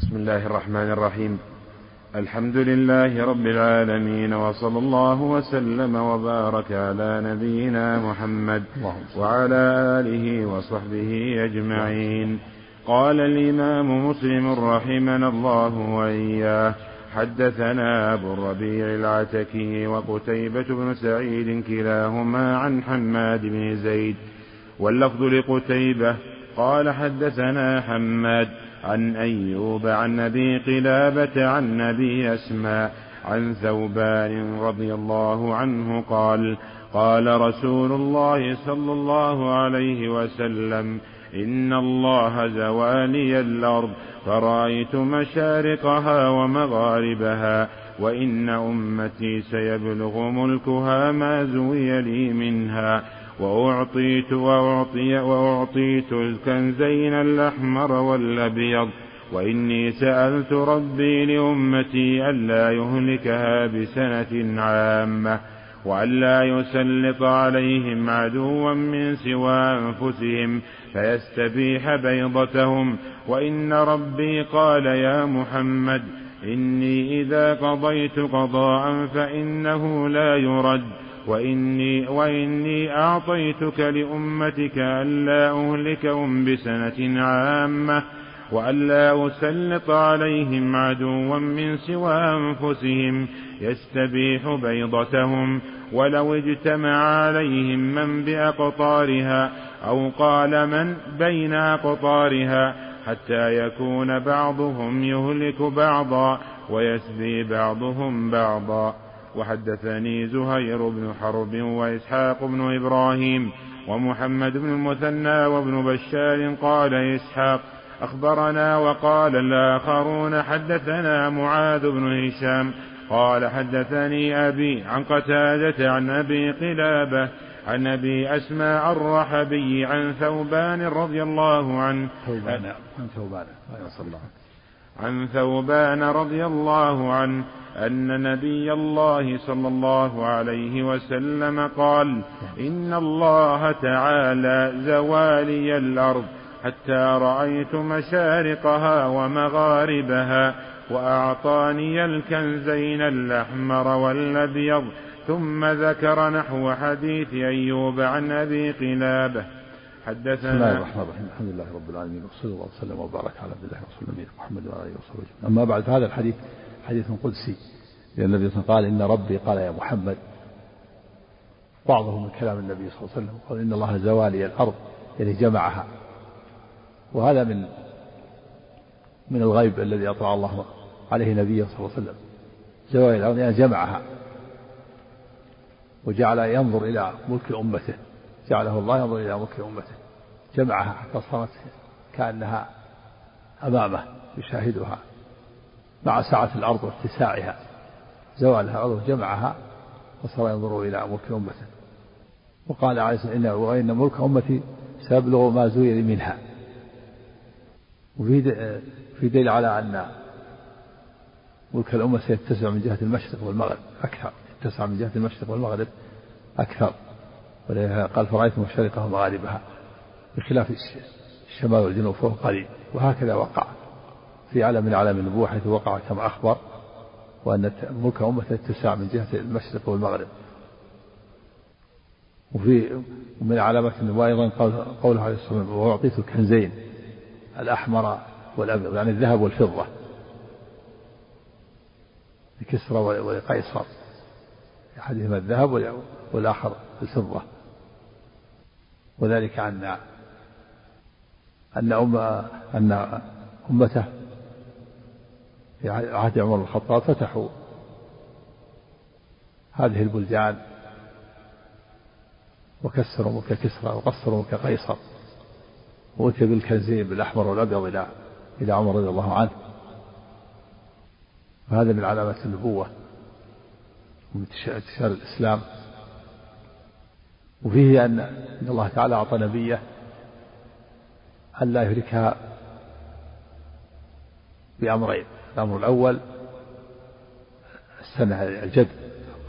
بسم الله الرحمن الرحيم. الحمد لله رب العالمين وصلى الله وسلم وبارك على نبينا محمد وعلى آله وصحبه أجمعين. قال الإمام مسلم رحمنا الله وإياه حدثنا أبو الربيع العتكي وقتيبة بن سعيد كلاهما عن حماد بن زيد واللفظ لقتيبة قال حدثنا حماد عن أيوب عن أبي قلابة عن أبي أسماء عن ثوبان رضي الله عنه قال قال رسول الله صلى الله عليه وسلم إن الله زوالي الأرض فرأيت مشارقها ومغاربها وإن أمتي سيبلغ ملكها ما زوي لي منها. وأعطيت وأعطي وأعطيت الكنزين الأحمر والأبيض. وإني سألت ربي لأمتي ألا يهلكها بسنة عامة وألا يسلط عليهم عدوا من سوى أنفسهم فيستبيح بيضتهم. وإن ربي قال يا محمد إني إذا قضيت قضاء فإنه لا يرد. وإني, وإني أعطيتك لأمتك ألا أهلكهم بسنة عامة وألا أسلط عليهم عدوا من سوى أنفسهم يستبيح بيضتهم ولو اجتمع عليهم من بأقطارها أو قال من بين أقطارها حتى يكون بعضهم يهلك بعضا ويسبي بعضهم بعضا وحدثني زهير بن حرب وإسحاق بن إبراهيم ومحمد بن المثنى وابن بشار قال إسحاق أخبرنا وقال الآخرون حدثنا معاذ بن هشام قال حدثني أبي عن قتادة عن أبي قلابة عن أبي أسماء الرحبي عن ثوبان رضي الله عنه. ثوبان عن ثوبان عن ثوبان رضي الله عنه أن نبي الله صلى الله عليه وسلم قال إن الله تعالى زوالي الأرض حتى رأيت مشارقها ومغاربها وأعطاني الكنزين الأحمر والأبيض ثم ذكر نحو حديث أيوب عن أبي قلابة حدثنا بسم الله الرحمن الرحيم. الحمد لله رب العالمين وصلى الله وسلم وبارك على عبد الله ورسوله نبينا محمد وعلى آله وصحبه أما بعد فهذا الحديث حديث قدسي لأن النبي صلى الله عليه وسلم قال إن ربي قال يا محمد. بعضه من كلام النبي صلى الله عليه وسلم قال إن الله زوالي الأرض. يعني جمعها. وهذا من من الغيب الذي اطلع الله عليه نبيه صلى الله عليه وسلم. زوالي الأرض يعني جمعها. وجعل ينظر إلى ملك أمته. جعله الله ينظر إلى ملك أمته. جمعها حتى صارت كأنها أمامه يشاهدها. مع سعة الأرض واتساعها. زوالها الأرض جمعها وصار ينظر إلى ملك أمته. وقال عليه الصلاة والسلام وإن ملك أمتي سيبلغ ما زوي منها. وفي في دليل على أن ملك الأمة سيتسع من جهة المشرق والمغرب أكثر. يتسع من جهة المشرق والمغرب أكثر. قال فرأيت مشارقها ومغاربها بخلاف الشمال والجنوب فهو قليل وهكذا وقع في علم من أعلام النبوة حيث وقع كما أخبر وأن ملك أمة اتسع من جهة المشرق والمغرب. وفي من علامات النبوة أيضا قوله عليه الصلاة والسلام وأعطيت الكنزين الأحمر والأبيض يعني الذهب والفضة لكسرى ولقيصر أحدهما الذهب والآخر الفضة. وذلك أن أن أم أن أمته في عهد عمر الخطاب فتحوا هذه البلدان وكسروا ملك كسرى وقصروا ملك قيصر وأتي بالكنزين بالأحمر والأبيض إلى إلى عمر رضي الله عنه. وهذا من علامات النبوة ومن انتشار الإسلام. وفيه أن الله تعالى أعطى نبيه ألا يهلكها بأمرين الأمر الأول السنة الجد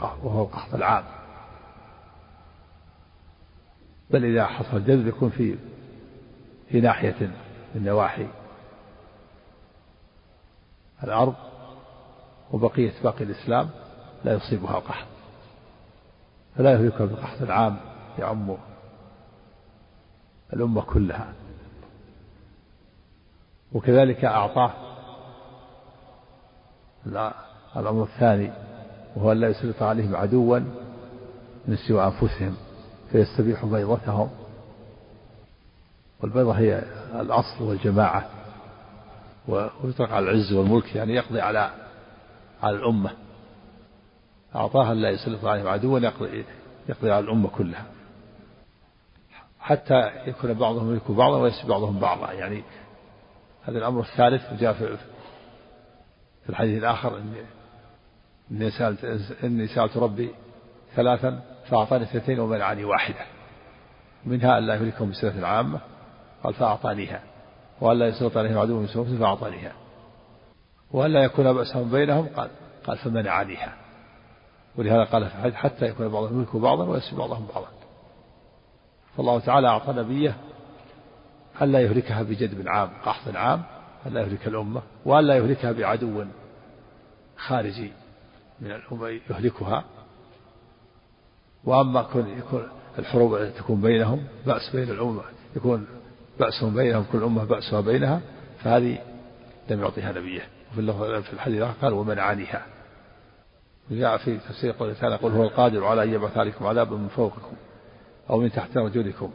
وهو القحط العام. بل إذا حصل الجد يكون في في ناحية من نواحي الأرض وبقية باقي الإسلام لا يصيبها القحط فلا يهلكها بالقحط العام يعم الأمة كلها. وكذلك أعطاه. الأمر الثاني وهو أن لا يسلط عليهم عدوا من سوى أنفسهم فيستبيح بيضتهم. والبيضة هي الأصل والجماعة ويطلق على العز والملك يعني يقضي على على الأمة. أعطاها لا يسلط عليهم عدوا يقضي, يقضي على الأمة كلها. حتى يكون بعضهم يلك بعضا ويسبي بعضهم بعضا. يعني هذا الأمر الثالث وجاء في الحديث الآخر إني سألت إني سألت ربي ثلاثا فأعطاني اثنتين ومنعني واحدة. منها ألا يهلكهم بسنة عامة قال فأعطانيها. وألا يسلط عليهم عدو من سوء فأعطانيها. وألا يكون بأسهم بينهم قال قال فمنعنيها. ولهذا قال في الحديث حتى يكون بعضهم يملك بعضا ويسلم بعضهم بعضا. فالله تعالى أعطى نبيه ألا يهلكها بجدب عام قحط عام ألا يهلك الأمة وألا يهلكها بعدو خارجي من الأمة يهلكها. وأما كون يكون الحروب تكون بينهم بأس بين الأمة يكون بأسهم بينهم كل أمة بأسها بينها فهذه لم يعطيها نبيه. وفي في الحديث قال ومنعانيها وجاء في تفسير قوله تعالى قل هو القادر على أن يبعث عليكم عذابا من فوقكم. أو من تحت رجلكم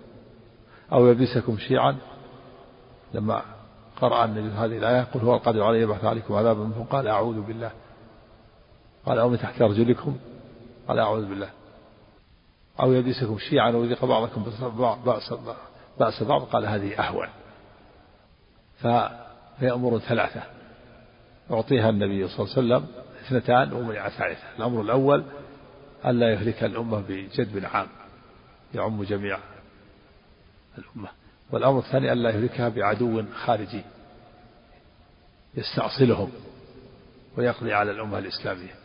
أو يلبسكم شيعا. لما قرأ النبي هذه الآية قل هو القادر أن يبعث عليكم عذابا من فوق قال أعوذ بالله. قال أو من تحت رجلكم قال أعوذ بالله. أو يلبسكم شيعا ويذيق بعضكم بأس بأس بعض قال هذه أهون. فهي أمور ثلاثة. أعطيها النبي صلى الله عليه وسلم اثنتان ومنع ثالثة الأمر الأول ألا يهلك الأمة بجدب عام. يعم جميع الأمة. والأمر الثاني ألا يهلكها بعدو خارجي يستأصلهم ويقضي على الأمة الإسلامية.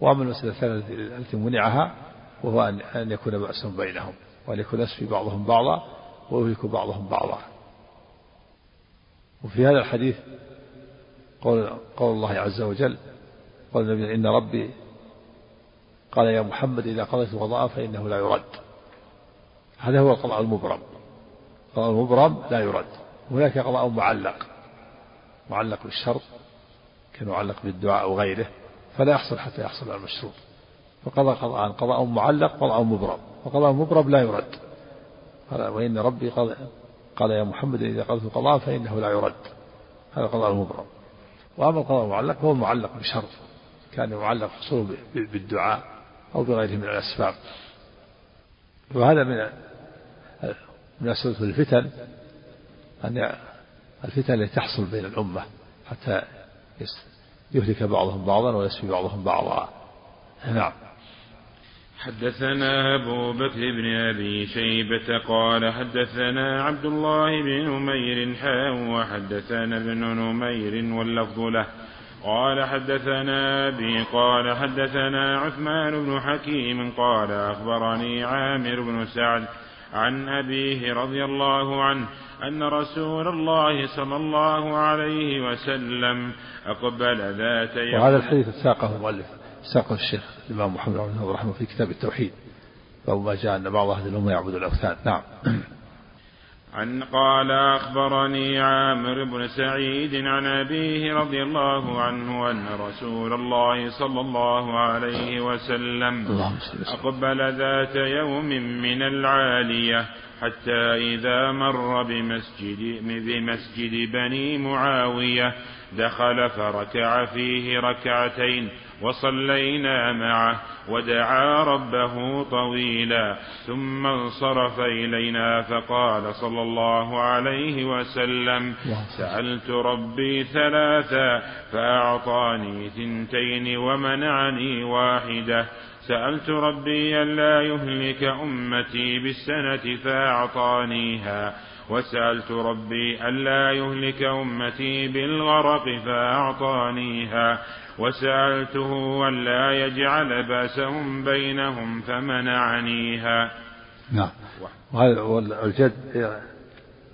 وأما المسألة الثانية التي منعها وهو أن يكون بأس بينهم وأن يكون يسفي بعضهم بعضا ويهلك بعضهم بعضا. وفي هذا الحديث قول, قول الله عز وجل قال النبي إن ربي قال يا محمد إذا قضيت القضاء فإنه لا يرد. هذا هو القضاء المبرم. القضاء المبرم لا يرد. هناك قضاء معلق. معلق بالشرط كمعلق بالدعاء أو غيره فلا يحصل حتى يحصل المشروط. فقضى قضاء قضاء معلق قضاء مبرم. وقضاء مبرم لا يرد. قال وإن ربي قال, قال يا محمد إذا قضيت القضاء فإنه لا يرد. هذا قضاء المبرم. وأما القضاء المعلق فهو معلق بشرط كان معلق حصوله بالدعاء أو بغيره من الأسباب. وهذا من من أسباب الفتن أن الفتن التي تحصل بين الأمة حتى يهلك بعضهم بعضا ويسفي بعضهم بعضا. نعم. حدثنا أبو بكر بن أبي شيبة قال حدثنا عبد الله بن نمير حاء وحدثنا ابن نمير واللفظ له. قال حدثنا أبي قال حدثنا عثمان بن حكيم قال أخبرني عامر بن سعد عن أبيه رضي الله عنه أن رسول الله صلى الله عليه وسلم أقبل ذات يوم وهذا الحديث ساقه المؤلف ساقه الشيخ الإمام محمد عبد الرحمن في كتاب التوحيد. باب ما جاء أن بعض أهل الأمة يعبد الأوثان. نعم. عن قال أخبرني عامر بن سعيد عن أبيه رضي الله عنه أن رسول الله صلى الله عليه وسلم أقبل ذات يوم من العالية حتى إذا مر بمسجد بمسجد بني معاوية دخل فركع فيه ركعتين وصلينا معه ودعا ربه طويلا ثم انصرف إلينا فقال صلى الله عليه وسلم سألت ربي ثلاثا فأعطاني ثنتين ومنعني واحدة. سألت ربي الا يهلك أمتي بالسنة فأعطانيها. وسألت ربي ألا يهلك أمتي بالغرق فأعطانيها. وسألته ألا يجعل بأسهم بينهم فمنعنيها. نعم. والجد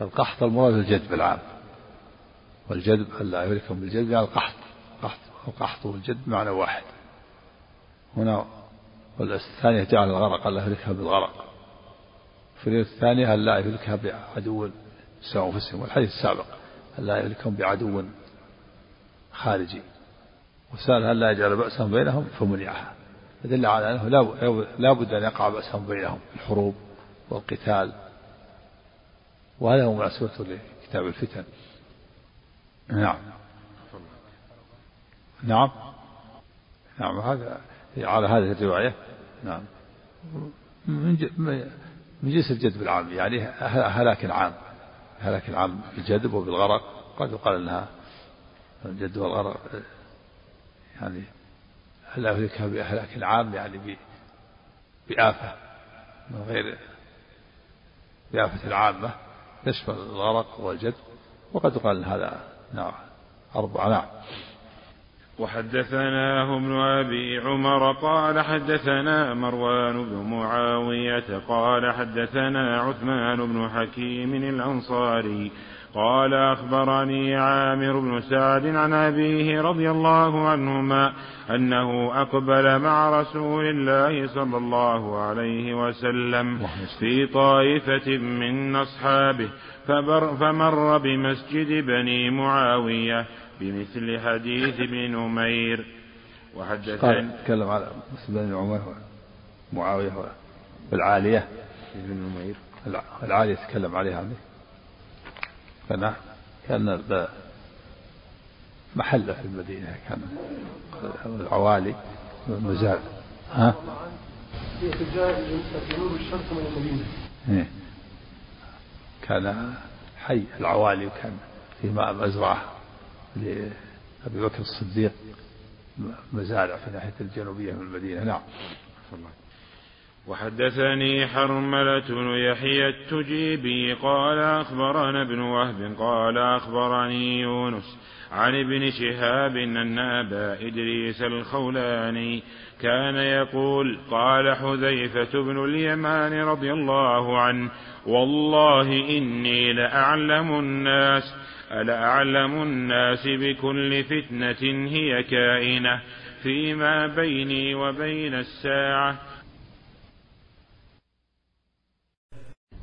القحط المراد الجد بالعام. والجدب ألا يهلكهم بالجد يعني القحط القحط القحط والجد معنى واحد. هنا والثانية جعل الغرق ألا يهلكها بالغرق. في الثانية ألا يهلكها بعدو سوى أنفسهم والحديث السابق؟ ألا يهلكهم بعدو خارجي؟ وسأل هل لا يجعل بأسهم بينهم؟ فمنعها يدل على أنه لا بد أن يقع بأسهم بينهم الحروب والقتال. وهذا هو مناسبة لكتاب الفتن. نعم. نعم. نعم هذا على هذه الرواية. نعم. من جنس الجذب العام يعني هلاك العام هلاك العام بالجذب وبالغرق قد يقال إنها الجد والغرق يعني هل بإهلاك العام يعني بآفة من غير بآفة العامة تشمل الغرق والجد وقد يقال هذا نعم أربعة نعم. وحدثناه ابن أبي عمر قال حدثنا مروان بن معاوية قال حدثنا عثمان بن حكيم الأنصاري قال أخبرني عامر بن سعد عن أبيه رضي الله عنهما أنه أقبل مع رسول الله صلى الله عليه وسلم في طائفة من أصحابه فمر بمسجد بني معاوية بمثل حديث ابن نمير وحدثني تكلم على مسجد بني عمر معاوية والعالية. ابن نمير العالية تكلم عليها. كان كان محل في المدينة كان العوالي مزال ها؟ إيه. كان حي العوالي وكان في ماء مزرعة لأبي بكر الصديق مزارع في ناحية الجنوبية من المدينة نعم وحدثني حرملة بن يحيى التجيبي قال أخبرنا ابن وهب قال أخبرني يونس عن ابن شهاب أن أبا إدريس الخولاني كان يقول قال حذيفة بن اليمان رضي الله عنه والله إني لأعلم الناس ألأعلم الناس بكل فتنة هي كائنة فيما بيني وبين الساعة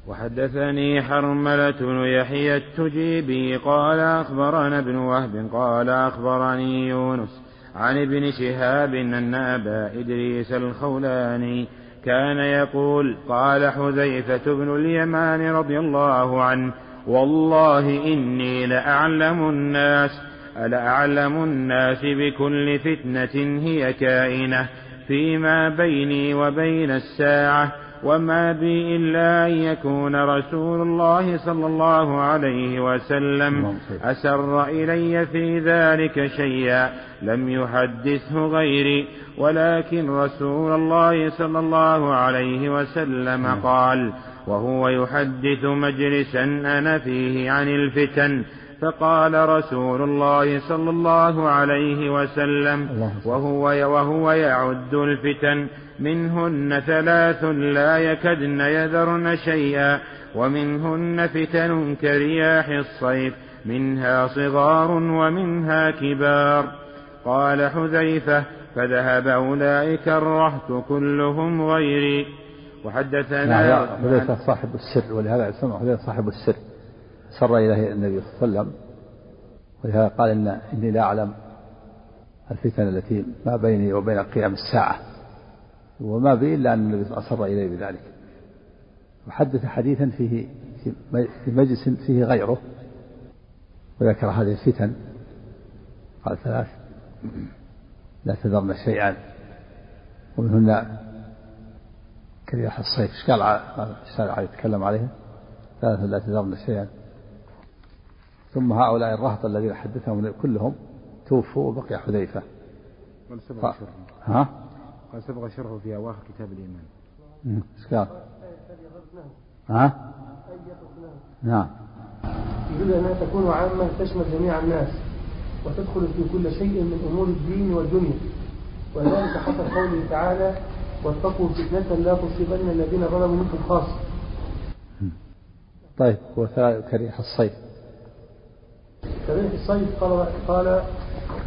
وحدثني حرملة بن يحيى التجيبي قال أخبرنا ابن وهب قال أخبرني يونس عن ابن شهاب أن أبا إدريس الخولاني كان يقول قال حذيفة بن اليمان رضي الله عنه والله إني لأعلم الناس ألأعلم الناس بكل فتنة هي كائنة فيما بيني وبين الساعة وما بي إلا أن يكون رسول الله صلى الله عليه وسلم. أسر إلي في ذلك شيئا لم يحدثه غيري ولكن رسول الله صلى الله عليه وسلم قال وهو يحدث مجلسا أنا فيه عن الفتن. فقال رسول الله صلى الله عليه وسلم وهو وهو يعد الفتن. منهن ثلاث لا يكدن يذرن شيئا ومنهن فتن كرياح الصيف منها صغار ومنها كبار. قال حذيفة فذهب أولئك الرهط كلهم غيري. وحدثنا نعم حذيفة صاحب السر ولهذا يسمى حذيفة صاحب السر. سر إليه النبي صلى الله عليه وسلم ولهذا قال إن إني لا أعلم الفتن التي ما بيني وبين قيام الساعة. وما بي إلا أن النبي أصر إليه بذلك. وحدث حديثا فيه في مجلس فيه غيره وذكر هذه الفتن. قال ثلاث لا تذرن شيئا. ومنهن كرياح الصيف. إيش قال الشارع يتكلم عليها ثلاثة لا تذرن شيئا. ثم هؤلاء الرهط الذين حدثهم كلهم توفوا وبقي حذيفة. ف... ها؟ قد سبق شرحه في أواخر كتاب الإيمان. إيش قال؟ ها؟ نعم. يريد أنها تكون عامة تشمل جميع الناس وتدخل في كل شيء من أمور الدين والدنيا. وذلك حسب قوله تعالى واتقوا فتنة لا تصيبن الذين ظلموا منكم خاصة. طيب وكريح الصيف كريح الصيف قال قال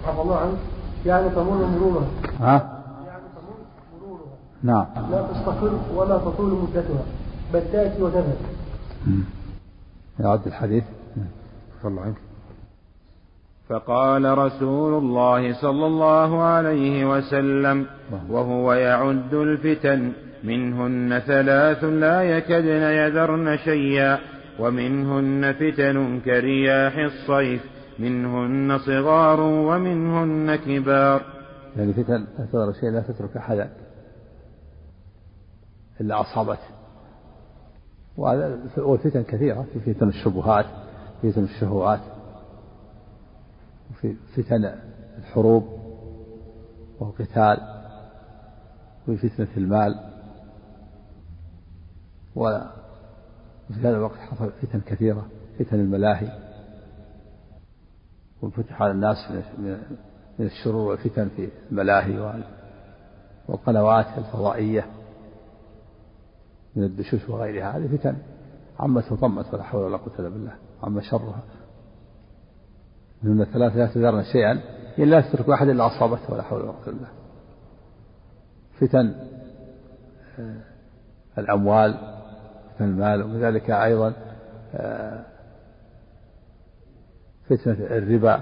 عفى الله عنك يعني تمر مرورها ها؟ نعم. لا تستقر ولا تطول مدتها بل تأتي وتذهب. يعد الحديث. الله عنك. فقال رسول الله صلى الله عليه وسلم وهو يعد الفتن منهن ثلاث لا يكدن يذرن شيئا ومنهن فتن كرياح الصيف منهن صغار ومنهن كبار. يعني فتن لا تذر شيء لا تترك أحدا. إلا أصابته. والفتن كثيرة في فتن الشبهات في فتن الشهوات وفي فتن الحروب والقتال وفي فتنة المال. وفي هذا الوقت حصل فتن كثيرة فتن الملاهي. وفتح على الناس من الشرور والفتن في الملاهي والقنوات الفضائية. من الدشوش وغيرها هذه فتن عمت وطمت ولا حول ولا قوة إلا بالله. عم شرها من الثلاثة لا تذرن شيئا إلا لا تترك أحد إلا أصابته ولا حول ولا قوة إلا بالله. فتن آه، الأموال فتن المال وكذلك أيضا آه، فتنة الربا.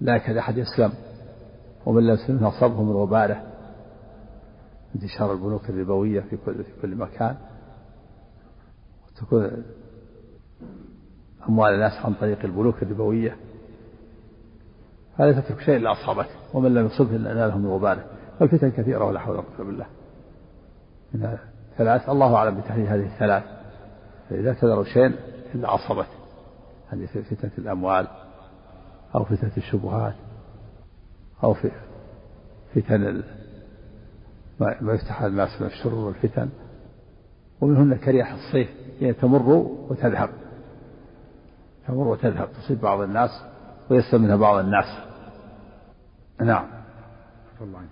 لا يكاد أحد يسلم ومن لم يسلم أصابه من وباله انتشار البنوك الربوية في كل في كل مكان. وتكون أموال الناس عن طريق البنوك الربوية. فلا تترك شيء إلا أصابته ومن لم يصبه إلا ناله من وباله والفتن كثيرة ولا حول ولا قوة بالله. من ثلاث الله أعلم بتحديد هذه الثلاث. فإذا تذروا شيء إلا أصابته. هذه فتنة الأموال أو فتنة الشبهات أو فتن ما يفتح الناس من الشرور والفتن ومنهن كريح الصيف يعني تمر وتذهب. تمر وتذهب تصيب بعض الناس ويسلم منها بعض الناس. نعم. الله عنك.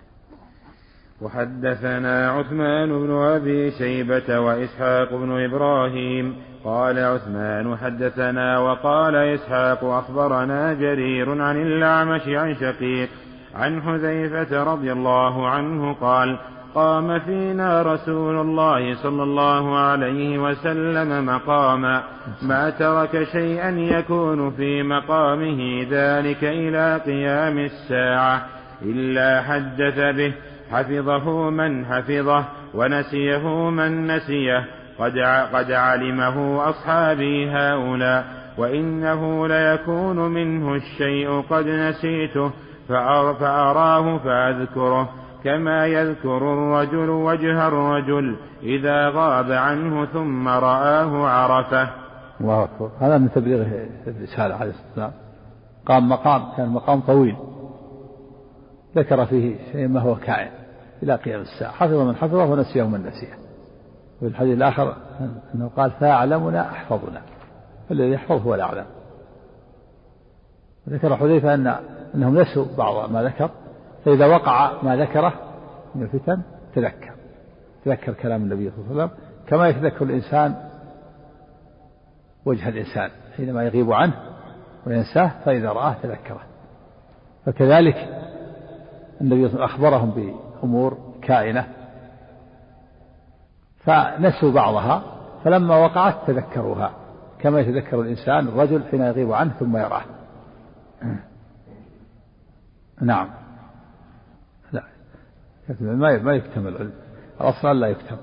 وحدثنا عثمان بن أبي شيبة وإسحاق بن إبراهيم. قال عثمان حدثنا وقال إسحاق أخبرنا جرير عن الاعمش عن شقيق عن حذيفة رضي الله عنه قال قام فينا رسول الله صلى الله عليه وسلم مقاما ما ترك شيئا يكون في مقامه ذلك إلى قيام الساعة. إلا حدث به حفظه من حفظه ونسيه من نسيه. قد قد علمه أصحابي هؤلاء وإنه ليكون منه الشيء قد نسيته فأراه فأذكره. كما يذكر الرجل وجه الرجل إذا غاب عنه ثم رآه عرفة. الله أكبر. هذا من تبليغ الرسالة عليه الصلاة والسلام. قام مقام كان مقام طويل. ذكر فيه شيء ما هو كائن إلى قيام الساعة. حفظ من حفظه ونسيه من نسيه. وفي الحديث الآخر أنه قال فأعلمنا أحفظنا. فالذي يحفظ هو الأعلم. ذكر حذيفة أن أنهم نسوا بعض ما ذكر. فإذا وقع ما ذكره من الفتن تذكر. تذكر كلام النبي صلى الله عليه وسلم كما يتذكر الإنسان وجه الإنسان. حينما يغيب عنه وينساه فإذا رآه تذكره. فكذلك النبي صلى الله عليه وسلم أخبرهم بأمور كائنة. فنسوا بعضها فلما وقعت تذكروها. كما يتذكر الإنسان الرجل حين يغيب عنه ثم يراه. نعم. ما ما يكتم العلم الأصل لا يكتم.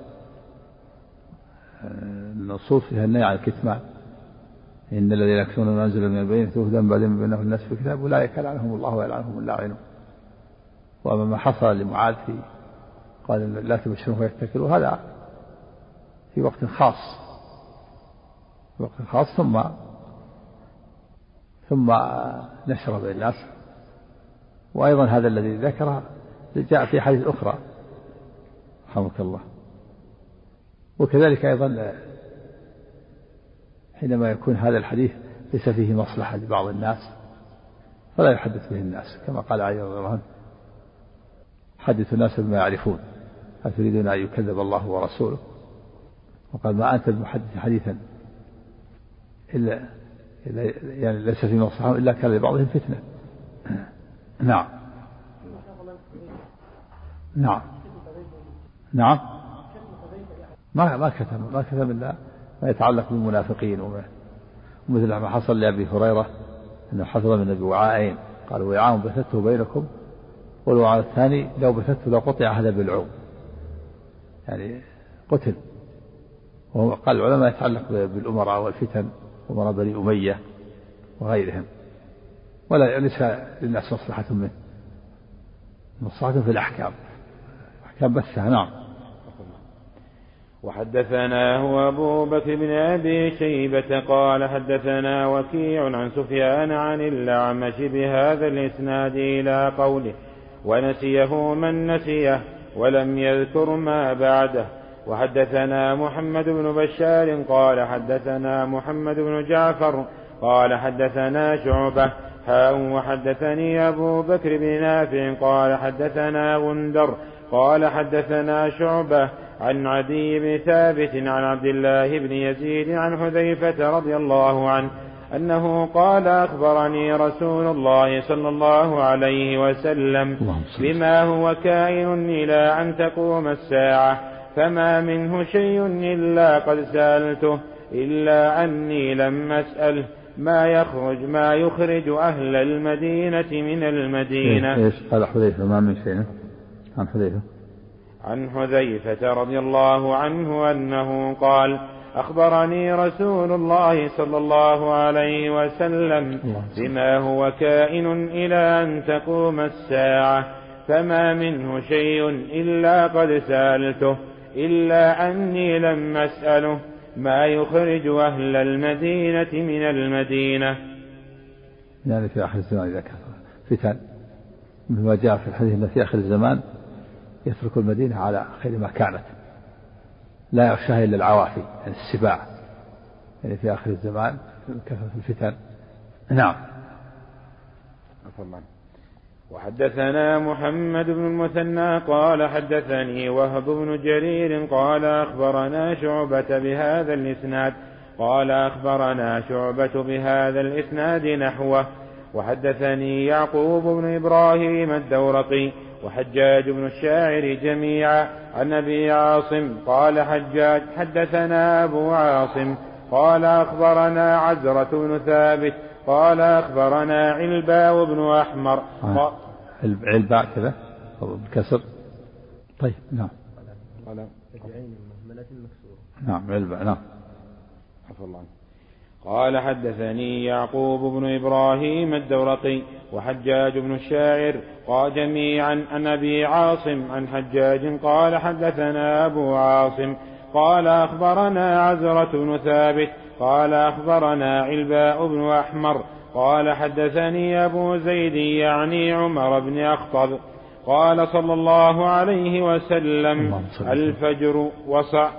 النصوص فيها النهي عن الكتمان إن الذين يكتمون ما أنزل من البينة هدى بعد ما بينه الناس في الكتاب أولئك يلعنهم الله ويلعنهم اللاعنون وأما ما حصل لمعاذ في قال لا تبشرهم فيتكلوا هذا في وقت خاص. في وقت خاص ثم ثم نشر بين الناس. وأيضا هذا الذي ذكره جاء في حديث أخرى. رحمك الله. وكذلك أيضا حينما يكون هذا الحديث ليس فيه مصلحة لبعض الناس فلا يحدث به الناس. كما قال علي رضي الله عنه حدث الناس بما يعرفون أتريدون أن يكذب الله ورسوله؟ وقال ما أنت بمحدث حديثا إلا يعني ليس في مصلحة إلا كان لبعضهم فتنة. نعم. نعم. نعم. ما ما كتب ما كتب إلا ما يتعلق بالمنافقين ومثل ما حصل لأبي هريرة أنه حصل من وعاءين قال وعاء بثته بينكم والوعاء الثاني لو بثته لقطع هذا بالعوم. يعني قتل. وقال العلماء يتعلق بالأمراء والفتن أمراء بني أمية وغيرهم. ولا ليس للناس مصلحة منه. مصلحة في الأحكام. بثها نعم. وحدثناه أبو بكر بن أبي شيبة قال حدثنا وكيع عن سفيان عن الأعمش بهذا الإسناد إلى قوله ونسيه من نسيه ولم يذكر ما بعده وحدثنا محمد بن بشار قال حدثنا محمد بن جعفر قال حدثنا شعبة. حاء وحدثني أبو بكر بن نافع قال حدثنا غندر قال حدثنا شعبة عن عدي بن ثابت عن عبد الله بن يزيد عن حذيفة رضي الله عنه أنه قال أخبرني رسول الله صلى الله عليه وسلم بما هو كائن إلى أن تقوم الساعة فما منه شيء إلا قد سألته إلا أني لم أسأله ما يخرج ما يخرج أهل المدينة من المدينة. إيش؟ قال حذيفة ما من شيء. عن حذيفة. عن حذيفة رضي الله عنه أنه قال أخبرني رسول الله صلى الله عليه وسلم بما هو كائن إلى أن تقوم الساعة فما منه شيء إلا قد سألته إلا أني لم أسأله ما يخرج أهل المدينة من المدينة. يعني في آخر الزمان إذا كان فتن مثل ما جاء في الحديث أن في آخر الزمان يترك المدينة على خير ما كانت. لا يخشاها إلا العوافي يعني السباع. يعني في آخر الزمان كثرة الفتن. نعم. وحدثنا محمد بن المثنى قال حدثني وهب بن جرير قال أخبرنا شعبة بهذا الإسناد. قال أخبرنا شعبة بهذا الإسناد نحوه. وحدثني يعقوب بن إبراهيم الدورقي وحجاج بن الشاعر جميعا عن أبي عاصم قال حجاج حدثنا أبو عاصم قال أخبرنا عزرة بن ثابت قال أخبرنا علباء بن أحمر. آه. علباء كذا؟ بالكسر طيب نعم. نعم علباء نعم. عفى الله عنه قال حدثني يعقوب بن إبراهيم الدورقي وحجاج بن الشاعر قال جميعا عن أبي عاصم عن حجاج قال حدثنا أبو عاصم قال أخبرنا عزرة بن ثابت قال أخبرنا علباء بن أحمر قال حدثني أبو زيد يعني عمر بن أخطب قال صلى الله عليه وسلم الفجر وصع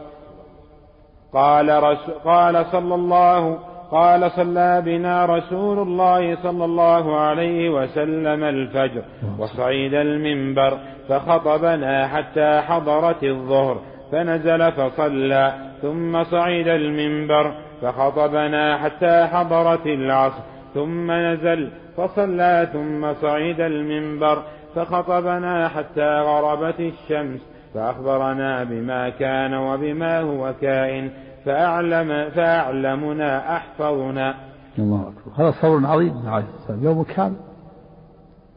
قال, رسول قال صلى الله قال صلى بنا رسول الله صلى الله عليه وسلم الفجر وصعيد المنبر فخطبنا حتى حضرت الظهر فنزل فصلى ثم صعد المنبر فخطبنا حتى حضرت العصر ثم نزل فصلى ثم صعد المنبر فخطبنا حتى غربت الشمس فأخبرنا بما كان وبما هو كائن فأعلم فأعلمنا أحفظنا. الله أكبر. هذا صبر عظيم. عليه السلام يوم كامل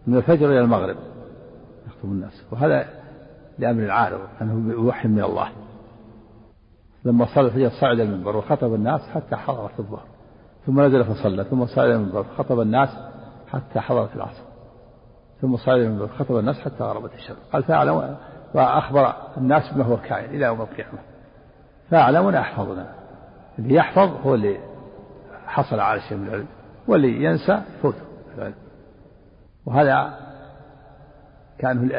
من الفجر إلى المغرب يخطب الناس. وهذا لأمر العارض أنه بوحي من الله. لما صلى الفجر صعد المنبر وخطب الناس حتى حضرت الظهر. ثم نزل فصلى ثم صعد المنبر فخطب الناس حتى حضرت العصر. ثم صعد المنبر فخطب الناس حتى غربت الشمس. قال فأعلم وأخبر الناس بما هو كائن إلى يوم القيامة. فأعلمنا أحفظنا اللي يحفظ هو اللي حصل على شيء من العلم واللي ينسى فوته العلم وهذا كان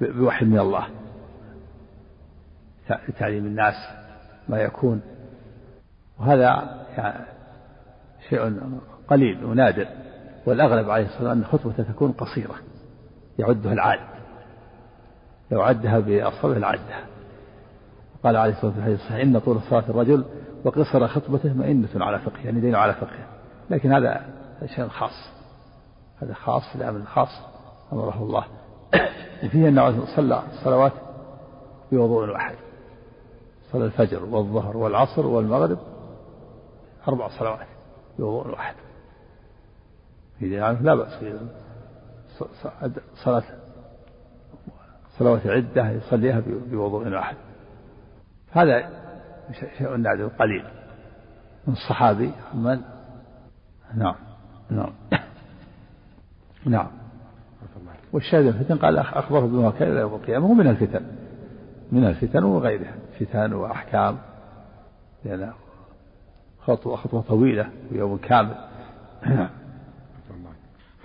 بوحي من الله. لتعليم الناس ما يكون. وهذا يعني شيء قليل ونادر. والأغلب عليه الصلاة والسلام أن خطبته تكون قصيرة يعدها العاد لو عدها بأصابعه لعدها قال عليه الصلاة والسلام إن طول صلاة الرجل وقصر خطبته مئنة على فقه يعني دين على فقه. لكن هذا شيء خاص هذا خاص في الأمر الخاص أمره الله. فيه أنه صلى الصلوات بوضوء واحد صلى الفجر والظهر والعصر والمغرب أربع صلوات بوضوء واحد. يعني لا بأس في صلاة صلوات عدة يصليها بوضوء واحد. هذا شيء نادر قليل. من الصحابي من نعم نعم. نعم. والشاهد الفتن قال أخبره بما كان إلى يوم القيامة من الفتن. من الفتن وغيرها. فتن وأحكام. لأن خطوة خطوة طويلة ويوم كامل.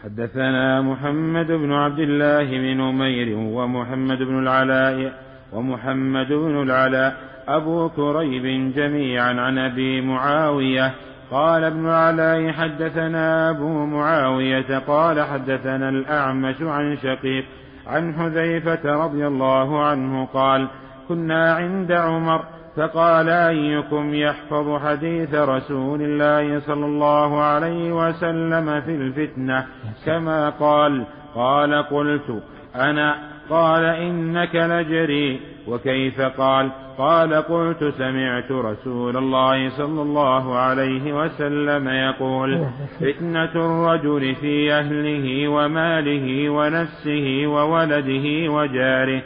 حدثنا محمد بن عبد الله بن أمير ومحمد بن العلاء ومحمد بن العلاء أبو كريب جميعا عن أبي معاوية قال ابن العلاء حدثنا أبو معاوية قال حدثنا الأعمش عن شقيق عن حذيفة رضي الله عنه قال كنا عند عمر فقال أيكم يحفظ حديث رسول الله صلى الله عليه وسلم في الفتنة؟ كما قال قال قلت أنا قال إنك لجري. وكيف قال؟ قال قلت سمعت رسول الله صلى الله عليه وسلم يقول فتنة الرجل في أهله وماله ونفسه وولده وجاره.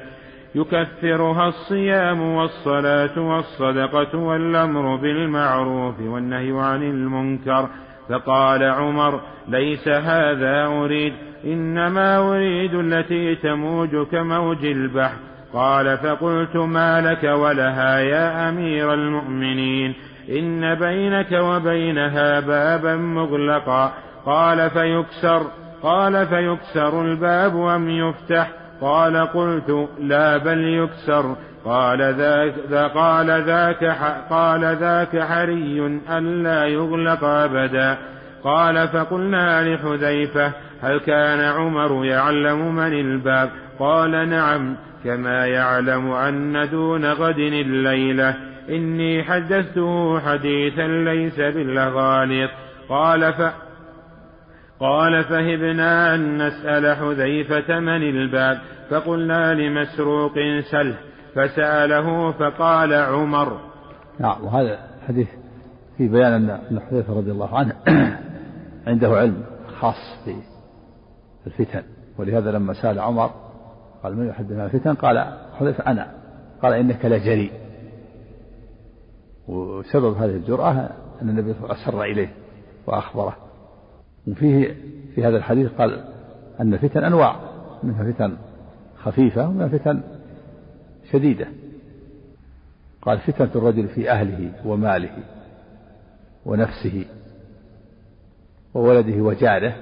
يكفرها الصيام والصلاة والصدقة والأمر بالمعروف والنهي عن المنكر. فقال عمر ليس هذا أريد إنما أريد التي تموج كموج البحر. قال فقلت ما لك ولها يا أمير المؤمنين إن بينك وبينها بابا مغلقا. قال فيكسر قال فيكسر الباب أم يفتح. قال قلت لا بل يكسر. قال ذاك قال ذاك قال ذاك حري ألا يغلق أبدا. قال فقلنا لحذيفة هل كان عمر يعلم من الباب؟ قال نعم كما يعلم أن دون غد الليلة. إني حدثته حديثا ليس بالغالط قال ف قال فهبنا أن نسأل حذيفة من الباب. فقلنا لمسروق سله. فسأله فقال عمر. نعم وهذا الحديث في بيان أن حذيفة رضي الله عنه عنده علم خاص في الفتن ولهذا لما سأل عمر قال من يحدثنا الفتن؟ قال حذيفة أنا. قال إنك لجريء. وسبب هذه الجرأة أن النبي صلى الله عليه وسلم أسر إليه وأخبره. وفيه في هذا الحديث قال أن الفتن أنواع منها فتن خفيفة ومنها فتن شديدة. قال فتنة الرجل في أهله وماله ونفسه وولده وجاره.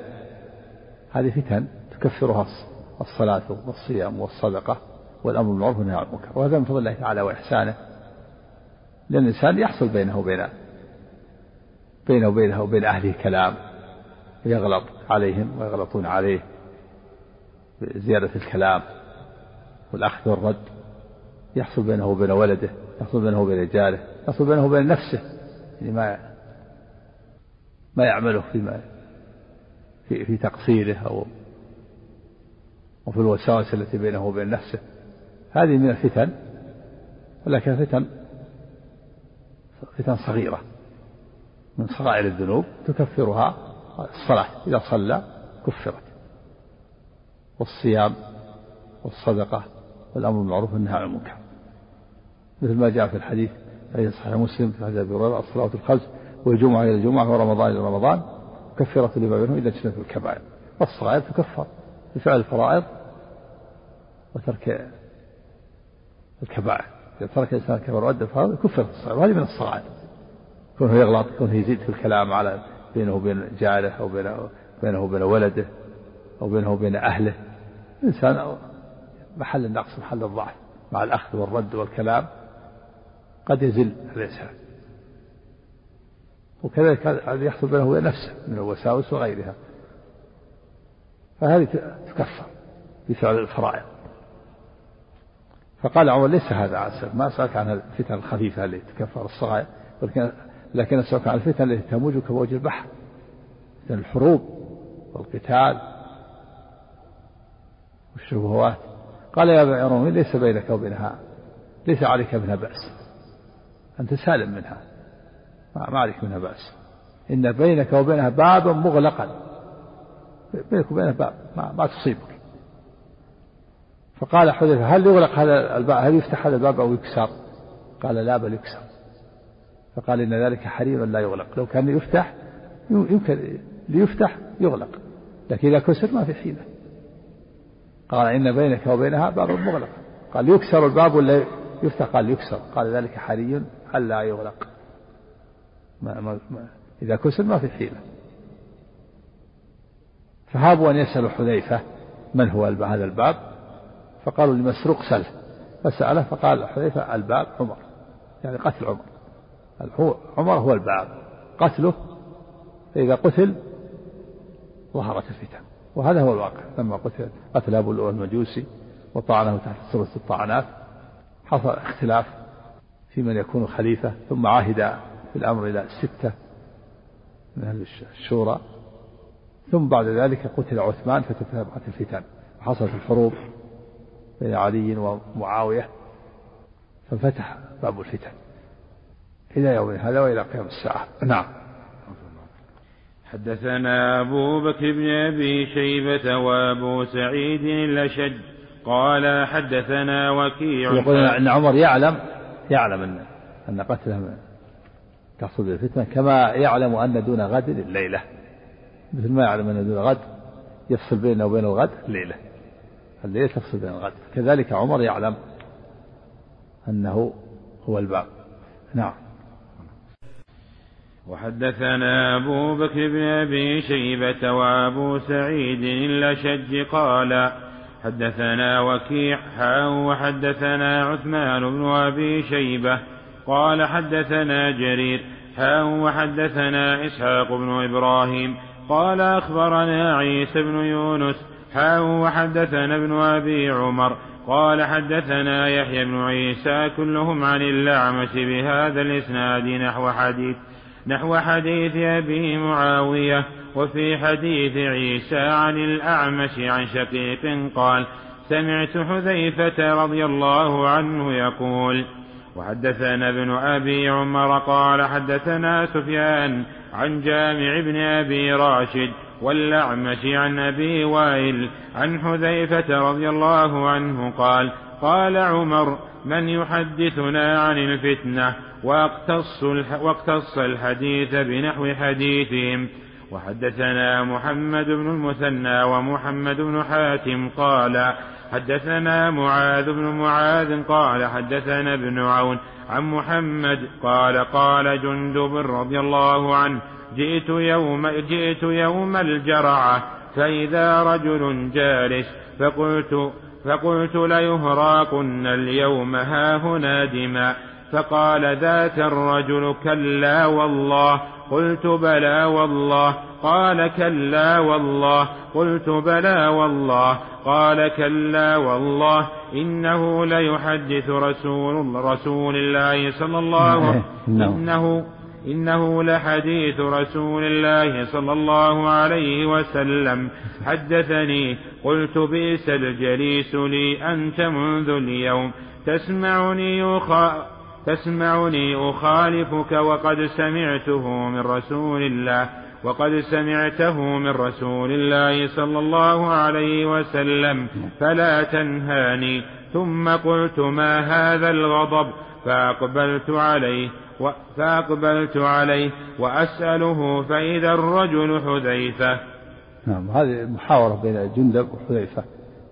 هذه فتن تكفرها الصلاة والصيام والصدقة والأمر بالمعروف والنهي عن المنكر. وهذا من فضل الله تعالى وإحسانه. لأن الإنسان يحصل بينه وبين بينه وبينه وبين أهله كلام يغلط عليهم ويغلطون عليه بزيادة الكلام والأخذ والرد. يحصل بينه وبين ولده يحصل بينه وبين جاره يحصل بينه وبين نفسه يعني ما ما يعمله فيما في, في تقصيره أو وفي الوساوس التي بينه وبين نفسه. هذه من الفتن ولكن فتن فتن صغيرة. من صغائر الذنوب تكفرها الصلاة إذا صلى كفرت. والصيام والصدقة والأمر بالمعروف والنهي عن المنكر. مثل ما جاء في الحديث في صحيح مسلم في حديث أبي هريرة الصلاة الخمس والجمعة إلى الجمعة ورمضان إلى رمضان كفرة لما بينهم إذا اجتنبوا الكبائر. والصغائر تكفر بفعل الفرائض وترك الكبائر. إذا ترك الإنسان الكبائر وأدى الفرائض كفر الصغائر. وهذه من الصغائر. كونه يغلط كونه يزيد في الكلام على بينه وبين جاره أو بينه, بينه وبين ولده أو بينه وبين أهله. الإنسان محل النقص محل الضعف. مع الأخذ والرد والكلام قد يزل الإنسان وكذلك هذا يحصل بينه وبين نفسه من الوساوس وغيرها. فهذه تكفر بفعل الفرائض. فقال عمر ليس هذا عسل ما سألك عن الفتن الخفيفة التي تكفر الصغائر ولكن لكن أسألك عن الفتن التي تموج كموج البحر. الحروب والقتال والشبهات. قال يا أبا عرومي ليس بينك وبينها ليس عليك منها بأس. أنت سالم منها. ما عليك منها بأس. إن بينك وبينها بابا مغلقا. بينك وبينها باب ما, ما تصيبك. فقال حذيفة هل يغلق هذا الباب؟ هل يفتح هذا الباب أو يكسر؟ قال لا بل يكسر. فقال إن ذلك حريم لا يغلق. لو كان يفتح يمكن ليفتح يغلق. لكن إذا كسر ما في حيلة. قال إن بينك وبينها باب مغلق. قال يكسر الباب ولا يفتح؟ قال يكسر. قال ذلك حري ألا يغلق. ما ما ما إذا كسر ما في حيلة. فهابوا أن يسألوا حذيفة من هو هذا الباب. فقالوا لمسروق سله. فسأله فقال حذيفة الباب عمر. يعني قتل عمر. عمر هو الباب. قتله فإذا قتل ظهرت الفتن. وهذا هو الواقع. لما قتل قتل أبو اللؤلؤ المجوسي وطعنه تحت سورة الطعنات حصل اختلاف في من يكون خليفة ثم عهد بالأمر إلى ستة من أهل الشورى. ثم بعد ذلك قتل عثمان فتتابعت الفتن. وحصلت الحروب بين علي ومعاوية ففتح باب الفتن إلى يوم هذا وإلى قيام الساعة. نعم. حدثنا أبو بكر بن أبي شيبة وأبو سعيد الأشج قال حدثنا وكيع يقول أن عمر يعلم يعلم أن أن قتله تحصل الفتنة كما يعلم أن دون غد الليلة مثل ما يعلم أن دون غد يفصل بينه وبين الغد الليلة الليلة تفصل بين الغد. كذلك عمر يعلم أنه هو الباب نعم. وحدثنا أبو بكر بن أبي شيبة وأبو سعيد الأشج قال حدثنا وكيع وحدثنا عثمان بن أبي شيبة قال حدثنا جرير حاء وحدثنا إسحاق بن إبراهيم قال أخبرنا عيسى بن يونس حاء وحدثنا ابن أبي عمر قال حدثنا يحيى بن عيسى كلهم عن الأعمش بهذا الإسناد نحو حديث. نحو حديث أبي معاوية وفي حديث عيسى عن الأعمش عن شقيق قال سمعت حذيفة رضي الله عنه يقول وحدثنا ابن أبي عمر قال حدثنا سفيان عن جامع بن أبي راشد والأعمش عن أبي وائل عن حذيفة رضي الله عنه قال قال عمر من يحدثنا عن الفتنة؟ واقتص, واقتص الحديث بنحو حديثهم. وحدثنا محمد بن المثنى ومحمد بن حاتم قال حدثنا معاذ بن معاذ قال حدثنا ابن عون عن محمد قال قال جندب رضي الله عنه جئت يوم جئت يوم الجرعة فإذا رجل جالس فقلت فقلت ليهراقن اليوم ها هنا دماء فقال ذاك الرجل كلا والله. قلت بلى والله. قال كلا والله. قلت بلى والله. قال كلا والله. إنه ليحدث رسول رسول الله صلى الله عليه وسلم. إنه إنه لحديث رسول الله صلى الله عليه وسلم. حدثني قلت بئس الجليس لي أنت منذ اليوم. تسمعني يخا تسمعني أخالفك وقد سمعته من رسول الله وقد سمعته من رسول الله صلى الله عليه وسلم. فلا تنهاني. ثم قلت ما هذا الغضب؟ فأقبلت عليه. فأقبلت عليه وأسأله فإذا الرجل حذيفة. نعم هذه محاورة بين جندب وحذيفة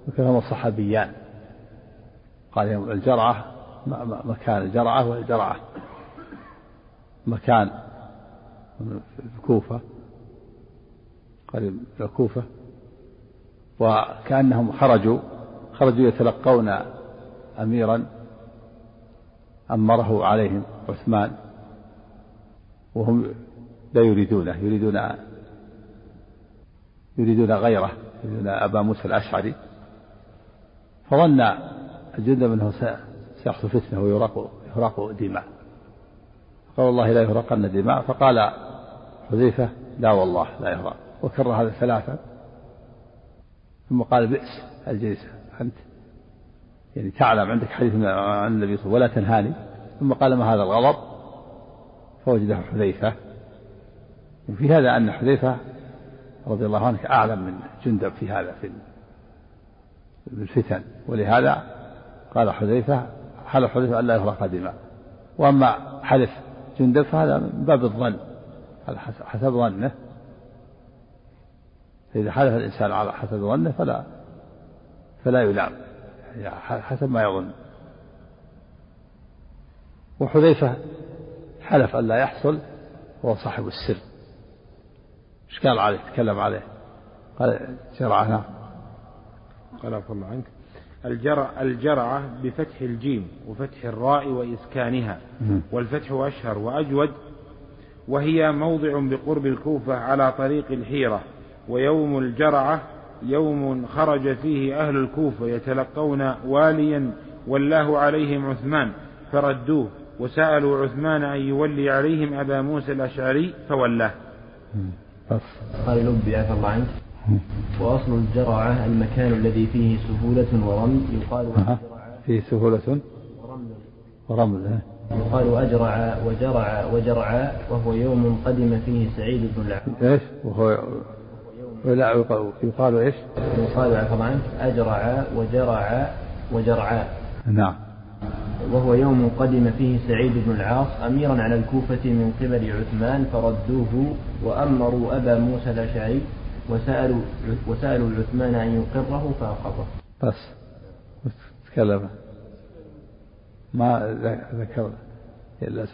وكلاهما الصحابيان قال الجرعة مكان الجرعة والجرعة. مكان في الكوفة من الكوفة. وكأنهم خرجوا خرجوا يتلقون أميرا. أمره عليهم عثمان وهم لا يريدونه يريدون يريدون غيره يريدون أبا موسى الأشعري. فظن الجند منه سيحصل فتنة ويراق يراق دماء قال والله لا يهرقن دماء فقال حذيفة لا والله لا يهرأ وكرر هذا ثلاثا ثم قال بئس الجلسة أنت. يعني تعلم عندك حديث عن النبي صلى الله عليه وسلم ولا تنهاني. ثم قال ما هذا الغضب؟ فوجده حذيفة. وفي هذا أن حذيفة رضي الله عنه أعلم من جندب في هذا في الفتن. ولهذا قال حذيفة حلف حذيفة ألا يهرق دماء. وأما حلف جندب فهذا من باب الظن حسب ظنه. فإذا حلف الإنسان على حسب ظنه فلا فلا يلام. حسب ما يظن. وحذيفة حلف أن لا يحصل هو صاحب السر. إيش قال عليه؟ تكلم عليه. قال جرعة نعم قال عفو الله عنك. الجرع الجرعة بفتح الجيم وفتح الراء وإسكانها. والفتح أشهر وأجود. وهي موضع بقرب الكوفة على طريق الحيرة. ويوم الجرعة يوم خرج فيه أهل الكوفة يتلقون واليا والله عليهم عثمان فردوه وسألوا عثمان أن يولي عليهم أبا موسى الأشعري فولاه. قال لبي عفى الله عنك. وأصل الجرعة المكان الذي فيه سهولة ورمل. يقال فيه سهولة؟ ورمل. ورمل يقال أجرع وجرع وجرع وهو يوم قدم فيه سعيد بن العاص إيش؟ وهو لا يقال إيش؟ يقال عنك أجرع وجرع وجرعا. نعم. وهو يوم قدم فيه سعيد بن العاص أميرا على الكوفة من قبل عثمان فردوه وأمروا أبا موسى الأشعري وسألوا وسألوا عثمان أن يقره فأقره. بس. تكلم. ما ذكر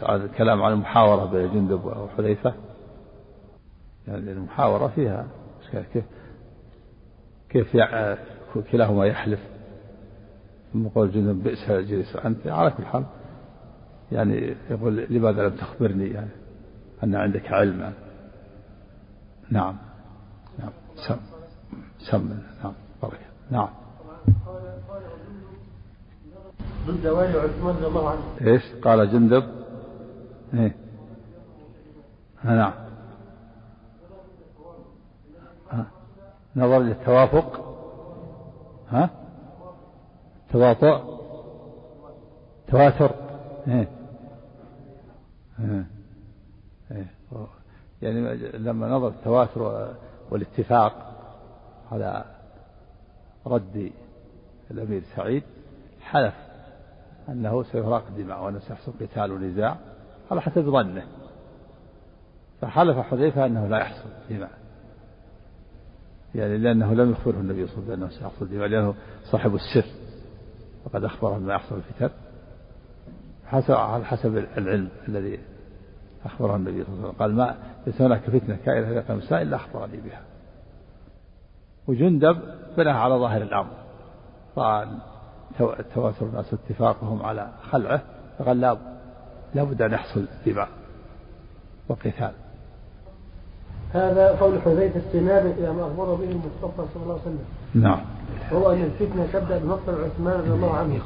الكلام عن المحاورة بين جندب وحذيفة يعني المحاورة فيها كيف كيف كلاهما يحلف؟ ثم قول جندب بئس الجليس. أنت على كل حال يعني يقول لماذا لم تخبرني؟ يعني أن عندك علم. يعني. نعم. نعم. سم سم. نعم. بركة نعم. ضد والي عثمان رضي الله عنه. إيش؟ قال جندب. إيه. نعم. نظر للتوافق. ها؟ تواطؤ. تواتر. إيه. إيه. يعني لما نظر التواتر والاتفاق على رد الأمير سعيد حلف أنه سيهراق الدماء وأنه سيحصل قتال ونزاع على حسب ظنه. فحلف حذيفة أنه لا يحصل دماء. يعني لأنه لم يخبره النبي صلى الله عليه وسلم أنه سيحصل دماء لأنه صاحب السر وقد أخبره ما يحصل الفتن حسب على حسب العلم الذي أخبره النبي صلى الله عليه وسلم. قال ما ليس هناك فتنة كائنة في قيام الساعة إلا أخبرني بها. وجندب بناها على ظاهر الأمر. قال تواتر الناس اتفاقهم على خلعه فقال لا لابد أن يحصل دماء وقتال. هذا قول حذيفة استنابا إلى ما أخبر به المصطفى صلى الله عليه وسلم نعم وهو أن الفتنة تبدأ بمقتل عثمان رضي الله عنه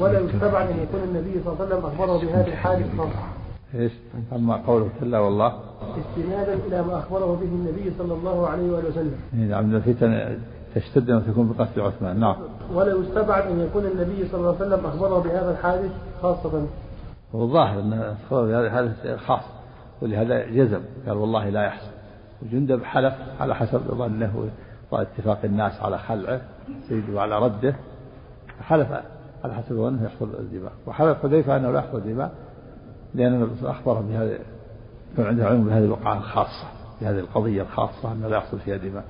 ولا يستبعد أن يكون النبي صلى الله عليه وسلم أخبره بهذه الحادث خاصة إيش؟ أما قوله تعالى والله استنادا إلى ما أخبره به النبي صلى الله عليه وآله وسلم. نعم الفتن تشتد وتكون بقتل عثمان نعم. ولا يستبعد أن يكون النبي صلى الله عليه وسلم أخبره بهذا الحادث خاصة. هو الظاهر إن أخبره بهذا الحادث خاص ولهذا جزم قال والله لا يحصل وجندب حلف على حسب ظنه واتفاق الناس على خلعه سيده على رده. حلف على حسب ظنه يحصل الدماء. وحلف حذيفة أنه لا يحصل الدماء لأن النبي أخبره بهذا كان عنده علم بهذه الوقعة الخاصة بهذه القضية الخاصة أنه لا يحصل فيها دماء.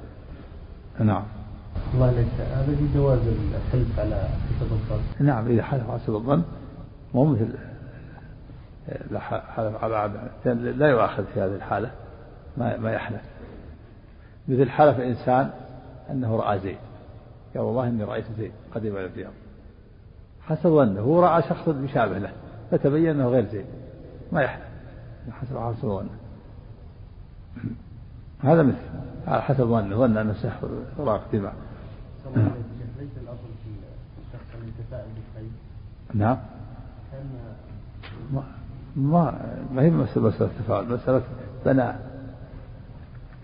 نعم. الله ليس هذا في جواز الحلف على حسب الظن. نعم إذا حلف على حسب الظن مو مثل لا حلف على لا يؤاخذ في هذه الحالة. ما ما يحلف مثل حلف إنسان أنه رأى زيد. قال والله إني رأيت زيد قدم إلى الرياض حسب ظنه هو رأى شخص يشابه له فتبين أنه غير زيد. ما يحلف حسب حسب ظنه. هذا مثل. على حسب ظنه. ظن أنه سيحصل إراق دماء. ليس الأصل في الشخص نعم. ما ما هي مسألة التفاعل مسألة بنى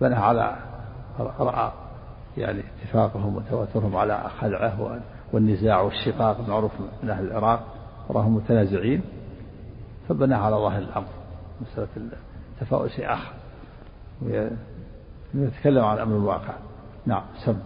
بنى على رأى يعني اتفاقهم وتواترهم على خلعه والنزاع والشقاق المعروف من أهل العراق وراهم متنازعين فبنى على ظاهر الأمر مسألة التفاؤل شيء آخر. نتكلم عن أمر الواقع نعم سم.